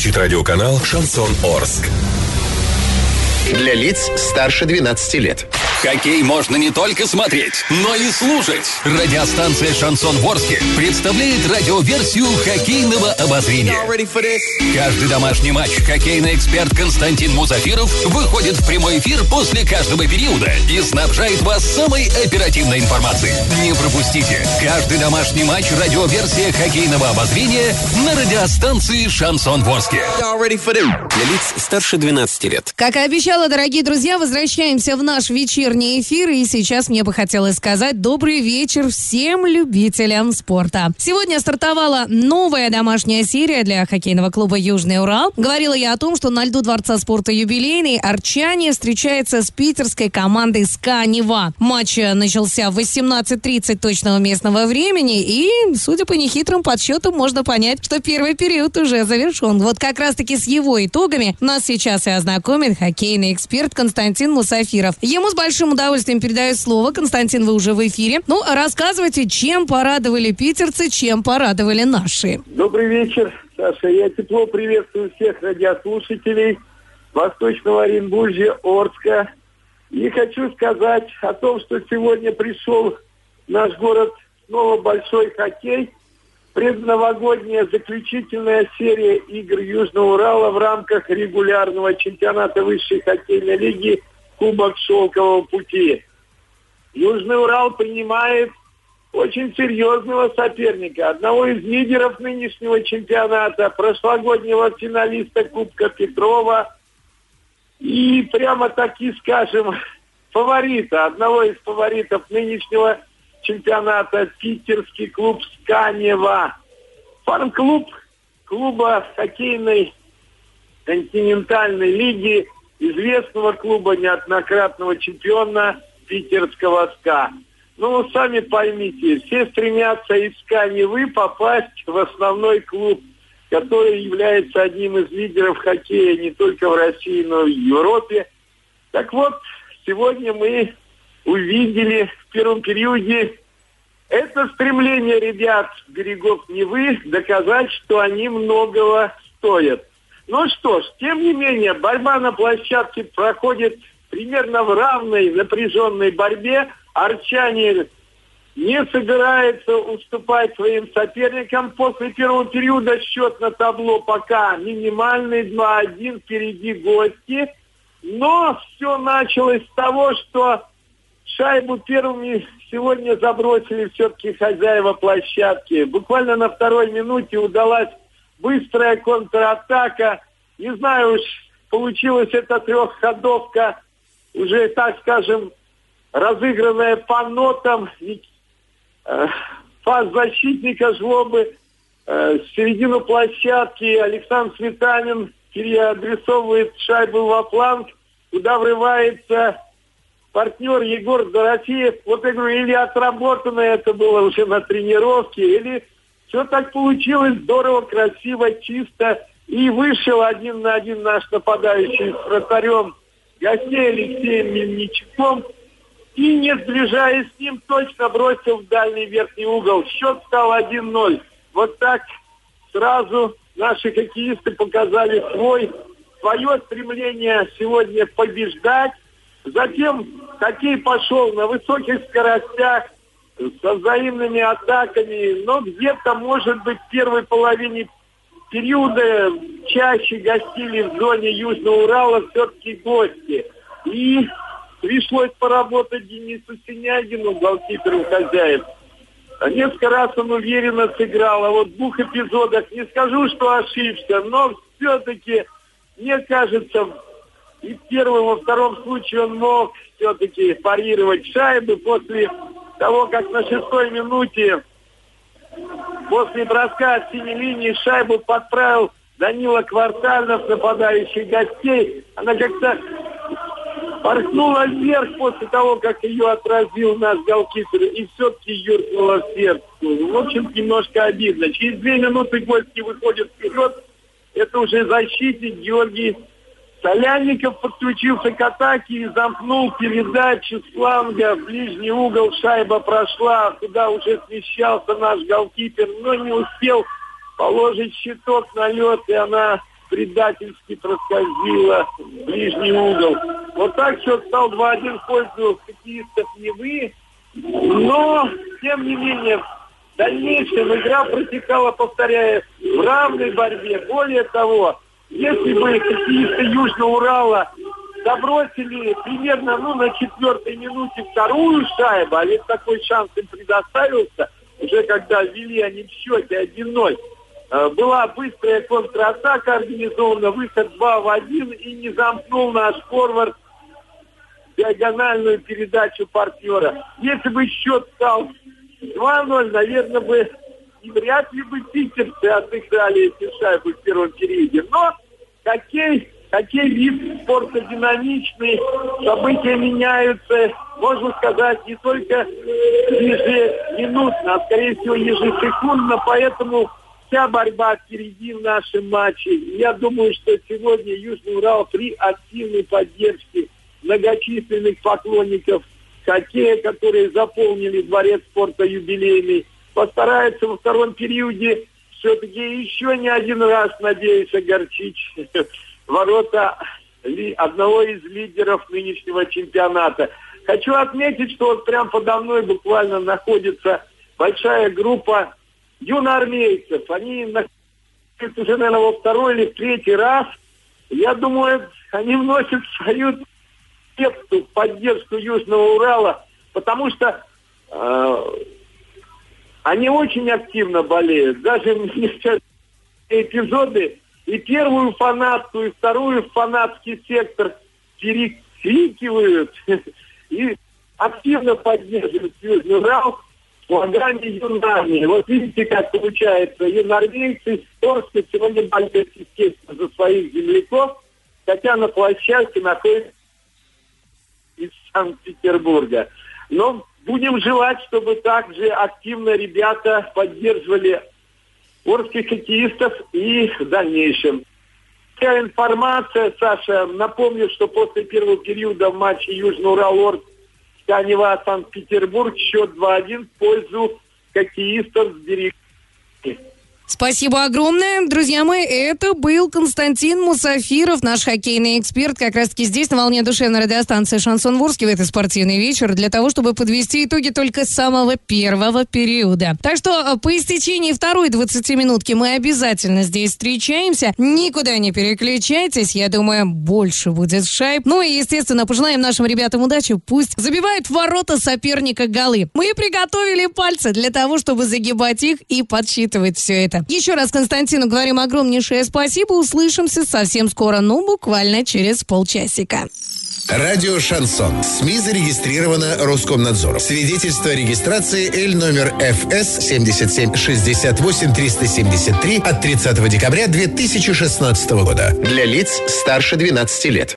звучит радиоканал «Шансон Орск». Для лиц старше 12 лет. Хоккей можно не только смотреть, но и слушать. Радиостанция «Шансон Ворске» представляет радиоверсию хоккейного обозрения. Каждый домашний матч хоккейный эксперт Константин Музафиров выходит в прямой эфир после каждого периода и снабжает вас самой оперативной информацией. Не пропустите. Каждый домашний матч радиоверсия хоккейного обозрения на радиостанции «Шансон Ворске». Для лиц старше 12 лет. Как и обещала, дорогие друзья, возвращаемся в наш вечерний эфир. И сейчас мне бы хотелось сказать добрый вечер всем любителям спорта. Сегодня стартовала новая домашняя серия для хоккейного клуба «Южный Урал». Говорила я о том, что на льду Дворца спорта «Юбилейный» Арчане встречается с питерской командой «СКА Нева». Матч начался в 18.30 точного местного времени. И, судя по нехитрым подсчетам, можно понять, что первый период уже завершен. Вот как раз-таки с его итогами нас сейчас и ознакомит хоккейный эксперт Константин Мусафиров. Ему с большим удовольствием передаю слово. Константин, вы уже в эфире. Ну, рассказывайте, чем порадовали питерцы, чем порадовали наши. Добрый вечер, Саша. Я тепло приветствую всех радиослушателей Восточного Оренбуржья, Орска. И хочу сказать о том, что сегодня пришел наш город снова большой хоккей. Предновогодняя заключительная серия игр Южного Урала в рамках регулярного чемпионата высшей хоккейной лиги Кубок Шелкового пути. Южный Урал принимает очень серьезного соперника, одного из лидеров нынешнего чемпионата, прошлогоднего финалиста Кубка Петрова и прямо таки, скажем, фаворита, одного из фаворитов нынешнего чемпионата, питерский клуб «Сканева». Фарм-клуб клуба хоккейной континентальной лиги, известного клуба, неоднократного чемпиона питерского СКА. Ну, сами поймите, все стремятся из СКА Невы попасть в основной клуб, который является одним из лидеров хоккея не только в России, но и в Европе. Так вот, сегодня мы увидели в первом периоде это стремление ребят берегов Невы доказать, что они многого стоят. Ну что ж, тем не менее, борьба на площадке проходит примерно в равной напряженной борьбе. Арчане не собирается уступать своим соперникам. После первого периода счет на табло пока минимальный, 2-1, впереди гости. Но все началось с того, что шайбу первыми сегодня забросили все-таки хозяева площадки. Буквально на второй минуте удалась быстрая контратака. Не знаю уж, получилась эта трехходовка, уже, так скажем, разыгранная по нотам. Э, фаз защитника жлобы э, в середину площадки Александр Светанин переадресовывает шайбу во фланг, куда врывается партнер Егор Дорофеев. Вот я говорю, или отработано это было уже на тренировке, или все так получилось здорово, красиво, чисто. И вышел один на один наш нападающий с вратарем гостей Алексеем Мельничуком. И, не сближаясь с ним, точно бросил в дальний верхний угол. Счет стал 1-0. Вот так сразу наши хоккеисты показали свой, свое стремление сегодня побеждать. Затем хоккей пошел на высоких скоростях, со взаимными атаками, но где-то, может быть, в первой половине периода чаще гостили в зоне Южного Урала все-таки гости. И пришлось поработать Денису Синягину, голкиперу хозяев. Несколько раз он уверенно сыграл, а вот в двух эпизодах не скажу, что ошибся, но все-таки, мне кажется, и в первом, во втором случае он мог все-таки парировать шайбы после того, как на шестой минуте после броска от синей линии шайбу подправил Данила Квартальнов, нападающий гостей. Она как-то порхнула вверх после того, как ее отразил наш голкипер, и все-таки юркнула в сердце. В общем, немножко обидно. Через две минуты гости выходят вперед. Это уже защитник Георгий Солянников подключился к атаке и замкнул передачу с фланга в ближний угол. Шайба прошла, куда уже смещался наш голкипер, но не успел положить щиток на лед, и она предательски проскользила в ближний угол. Вот так счет стал 2-1 в пользу хоккеистов Невы. Но, тем не менее, в дальнейшем игра протекала, повторяю, в равной борьбе. Более того, если бы хоккеисты Южного Урала забросили примерно ну, на четвертой минуте вторую шайбу, а ведь такой шанс им предоставился, уже когда вели они в счете 1-0, э, была быстрая контратака организована, выход 2 в 1 и не замкнул наш форвард диагональную передачу партнера. Если бы счет стал 2-0, наверное, бы и вряд ли бы питерцы отыграли эти шайбы в первом периоде. Но хоккей Хоккей вид спорта динамичный, события меняются, можно сказать, не только ежеминутно, а скорее всего ежесекундно, поэтому вся борьба впереди в нашем матче. Я думаю, что сегодня Южный Урал при активной поддержке многочисленных поклонников хоккея, которые заполнили дворец спорта юбилейный, постарается во втором периоде все-таки еще не один раз, надеюсь, огорчить ворота одного из лидеров нынешнего чемпионата. Хочу отметить, что вот прям подо мной буквально находится большая группа юноармейцев. Они находятся уже, наверное, во второй или в третий раз. Я думаю, они вносят свою поддержку Южного Урала, потому что э, они очень активно болеют. Даже сейчас эпизоды и первую фанатку, и вторую фанатский сектор перекрикивают и активно поддерживают Южный Урал в программе. Вот видите, как получается. Юнармейцы Торска сегодня болеют, естественно, за своих земляков, хотя на площадке находится из Санкт-Петербурга. Но будем желать, чтобы также активно ребята поддерживали орских хоккеистов и в дальнейшем. Вся информация, Саша, напомню, что после первого периода в матче Южный Урал-Орск Канева Санкт-Петербург счет 2-1 в пользу хоккеистов с директивой. Спасибо огромное. Друзья мои, это был Константин Мусафиров, наш хоккейный эксперт, как раз-таки здесь, на волне душевной радиостанции «Шансон Ворске» в этот спортивный вечер, для того, чтобы подвести итоги только самого первого периода. Так что э, по истечении второй 20-минутки мы обязательно здесь встречаемся. Никуда не переключайтесь, я думаю, больше будет шайб. Ну и, естественно, пожелаем нашим ребятам удачи, пусть забивают в ворота соперника голы. Мы приготовили пальцы для того, чтобы загибать их и подсчитывать все это. Еще раз Константину говорим огромнейшее спасибо. Услышимся совсем скоро, ну, буквально через полчасика. Радио «Шансон». СМИ зарегистрировано Роскомнадзором. Свидетельство о регистрации Л номер ФС 77 68 373 от 30 декабря 2016 года. Для лиц старше 12 лет.